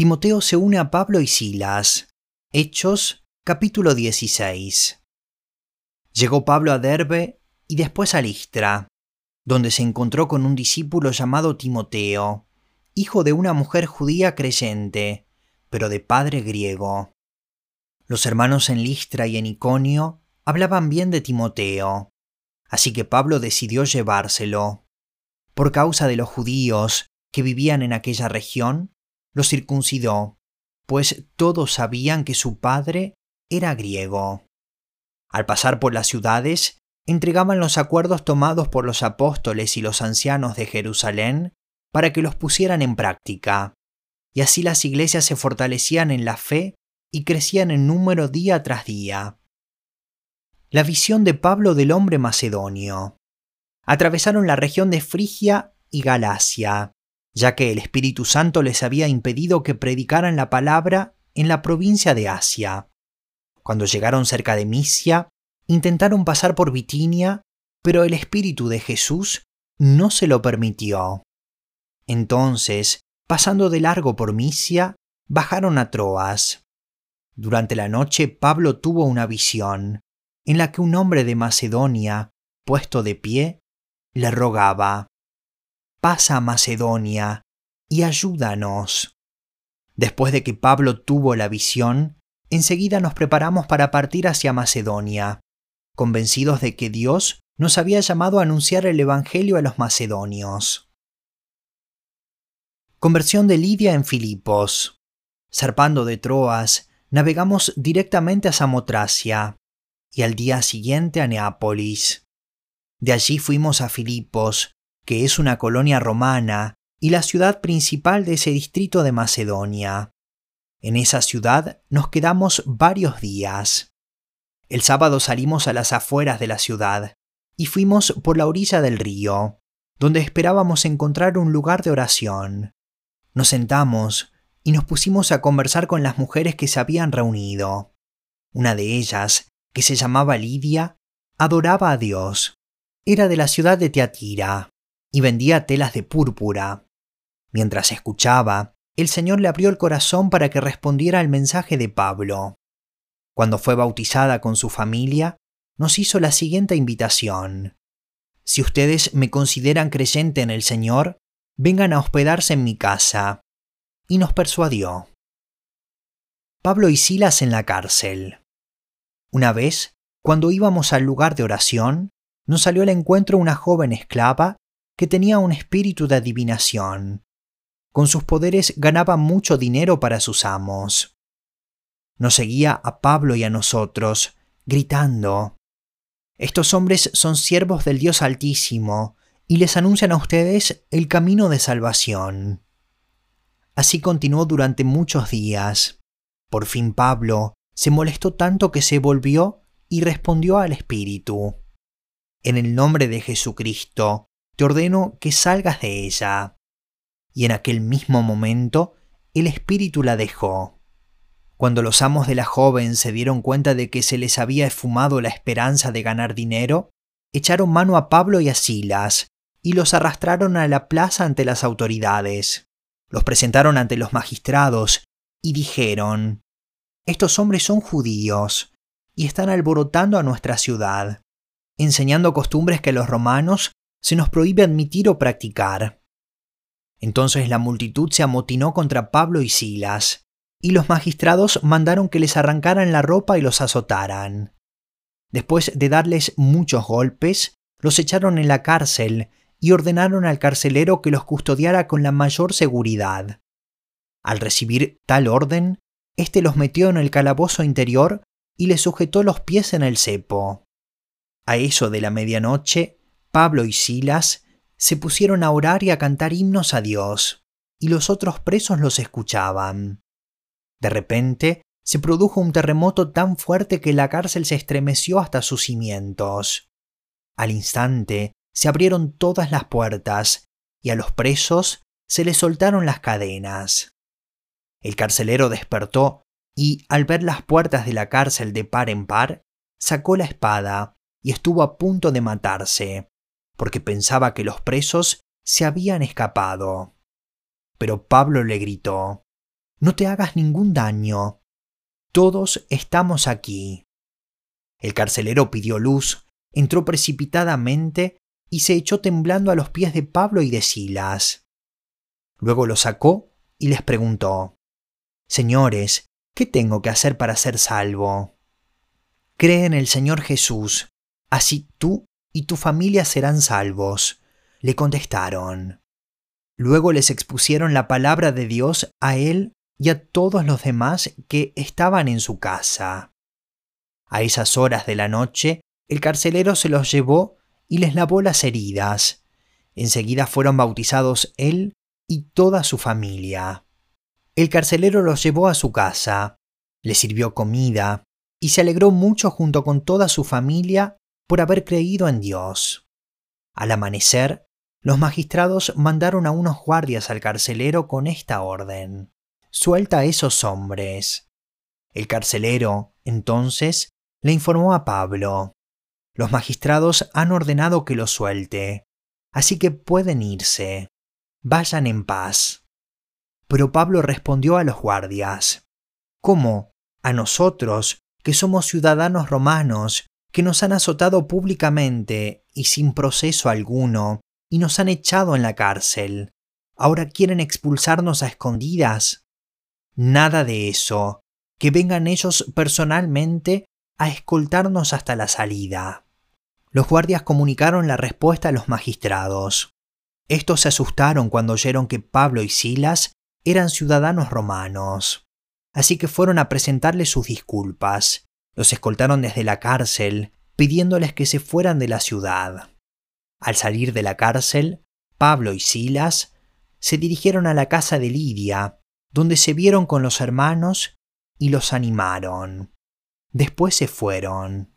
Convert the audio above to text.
Timoteo se une a Pablo y Silas. Hechos capítulo 16. Llegó Pablo a Derbe y después a Listra, donde se encontró con un discípulo llamado Timoteo, hijo de una mujer judía creyente, pero de padre griego. Los hermanos en Listra y en Iconio hablaban bien de Timoteo, así que Pablo decidió llevárselo. Por causa de los judíos que vivían en aquella región, lo circuncidó, pues todos sabían que su padre era griego. Al pasar por las ciudades, entregaban los acuerdos tomados por los apóstoles y los ancianos de Jerusalén para que los pusieran en práctica, y así las iglesias se fortalecían en la fe y crecían en número día tras día. La visión de Pablo del hombre macedonio. Atravesaron la región de Frigia y Galacia, ya que el Espíritu Santo les había impedido que predicaran la palabra en la provincia de Asia. Cuando llegaron cerca de Misia, intentaron pasar por Bitinia, pero el Espíritu de Jesús no se lo permitió. Entonces, pasando de largo por Misia, bajaron a Troas. Durante la noche Pablo tuvo una visión, en la que un hombre de Macedonia, puesto de pie, le rogaba, pasa a Macedonia y ayúdanos. Después de que Pablo tuvo la visión, enseguida nos preparamos para partir hacia Macedonia, convencidos de que Dios nos había llamado a anunciar el Evangelio a los macedonios. Conversión de Lidia en Filipos. Zarpando de Troas, navegamos directamente a Samotracia y al día siguiente a Neápolis. De allí fuimos a Filipos, que es una colonia romana y la ciudad principal de ese distrito de Macedonia. En esa ciudad nos quedamos varios días. El sábado salimos a las afueras de la ciudad y fuimos por la orilla del río, donde esperábamos encontrar un lugar de oración. Nos sentamos y nos pusimos a conversar con las mujeres que se habían reunido. Una de ellas, que se llamaba Lidia, adoraba a Dios. Era de la ciudad de Teatira y vendía telas de púrpura. Mientras escuchaba, el Señor le abrió el corazón para que respondiera al mensaje de Pablo. Cuando fue bautizada con su familia, nos hizo la siguiente invitación. Si ustedes me consideran creyente en el Señor, vengan a hospedarse en mi casa. Y nos persuadió. Pablo y Silas en la cárcel. Una vez, cuando íbamos al lugar de oración, nos salió al encuentro una joven esclava que tenía un espíritu de adivinación. Con sus poderes ganaba mucho dinero para sus amos. Nos seguía a Pablo y a nosotros, gritando, Estos hombres son siervos del Dios Altísimo, y les anuncian a ustedes el camino de salvación. Así continuó durante muchos días. Por fin Pablo se molestó tanto que se volvió y respondió al Espíritu. En el nombre de Jesucristo, te ordeno que salgas de ella. Y en aquel mismo momento el espíritu la dejó. Cuando los amos de la joven se dieron cuenta de que se les había esfumado la esperanza de ganar dinero, echaron mano a Pablo y a Silas y los arrastraron a la plaza ante las autoridades. Los presentaron ante los magistrados y dijeron, Estos hombres son judíos y están alborotando a nuestra ciudad, enseñando costumbres que los romanos se nos prohíbe admitir o practicar. Entonces la multitud se amotinó contra Pablo y Silas, y los magistrados mandaron que les arrancaran la ropa y los azotaran. Después de darles muchos golpes, los echaron en la cárcel y ordenaron al carcelero que los custodiara con la mayor seguridad. Al recibir tal orden, éste los metió en el calabozo interior y les sujetó los pies en el cepo. A eso de la medianoche, Pablo y Silas se pusieron a orar y a cantar himnos a Dios, y los otros presos los escuchaban. De repente se produjo un terremoto tan fuerte que la cárcel se estremeció hasta sus cimientos. Al instante se abrieron todas las puertas y a los presos se les soltaron las cadenas. El carcelero despertó y, al ver las puertas de la cárcel de par en par, sacó la espada y estuvo a punto de matarse porque pensaba que los presos se habían escapado. Pero Pablo le gritó, no te hagas ningún daño. Todos estamos aquí. El carcelero pidió luz, entró precipitadamente y se echó temblando a los pies de Pablo y de Silas. Luego los sacó y les preguntó, Señores, ¿qué tengo que hacer para ser salvo? Cree en el Señor Jesús, así tú y tu familia serán salvos, le contestaron. Luego les expusieron la palabra de Dios a él y a todos los demás que estaban en su casa. A esas horas de la noche, el carcelero se los llevó y les lavó las heridas. Enseguida fueron bautizados él y toda su familia. El carcelero los llevó a su casa, les sirvió comida y se alegró mucho junto con toda su familia por haber creído en Dios. Al amanecer, los magistrados mandaron a unos guardias al carcelero con esta orden suelta a esos hombres. El carcelero, entonces, le informó a Pablo. Los magistrados han ordenado que lo suelte, así que pueden irse. Vayan en paz. Pero Pablo respondió a los guardias, ¿Cómo? A nosotros, que somos ciudadanos romanos, que nos han azotado públicamente y sin proceso alguno, y nos han echado en la cárcel. ¿Ahora quieren expulsarnos a escondidas? Nada de eso. Que vengan ellos personalmente a escoltarnos hasta la salida. Los guardias comunicaron la respuesta a los magistrados. Estos se asustaron cuando oyeron que Pablo y Silas eran ciudadanos romanos. Así que fueron a presentarles sus disculpas. Los escoltaron desde la cárcel, pidiéndoles que se fueran de la ciudad. Al salir de la cárcel, Pablo y Silas se dirigieron a la casa de Lidia, donde se vieron con los hermanos y los animaron. Después se fueron.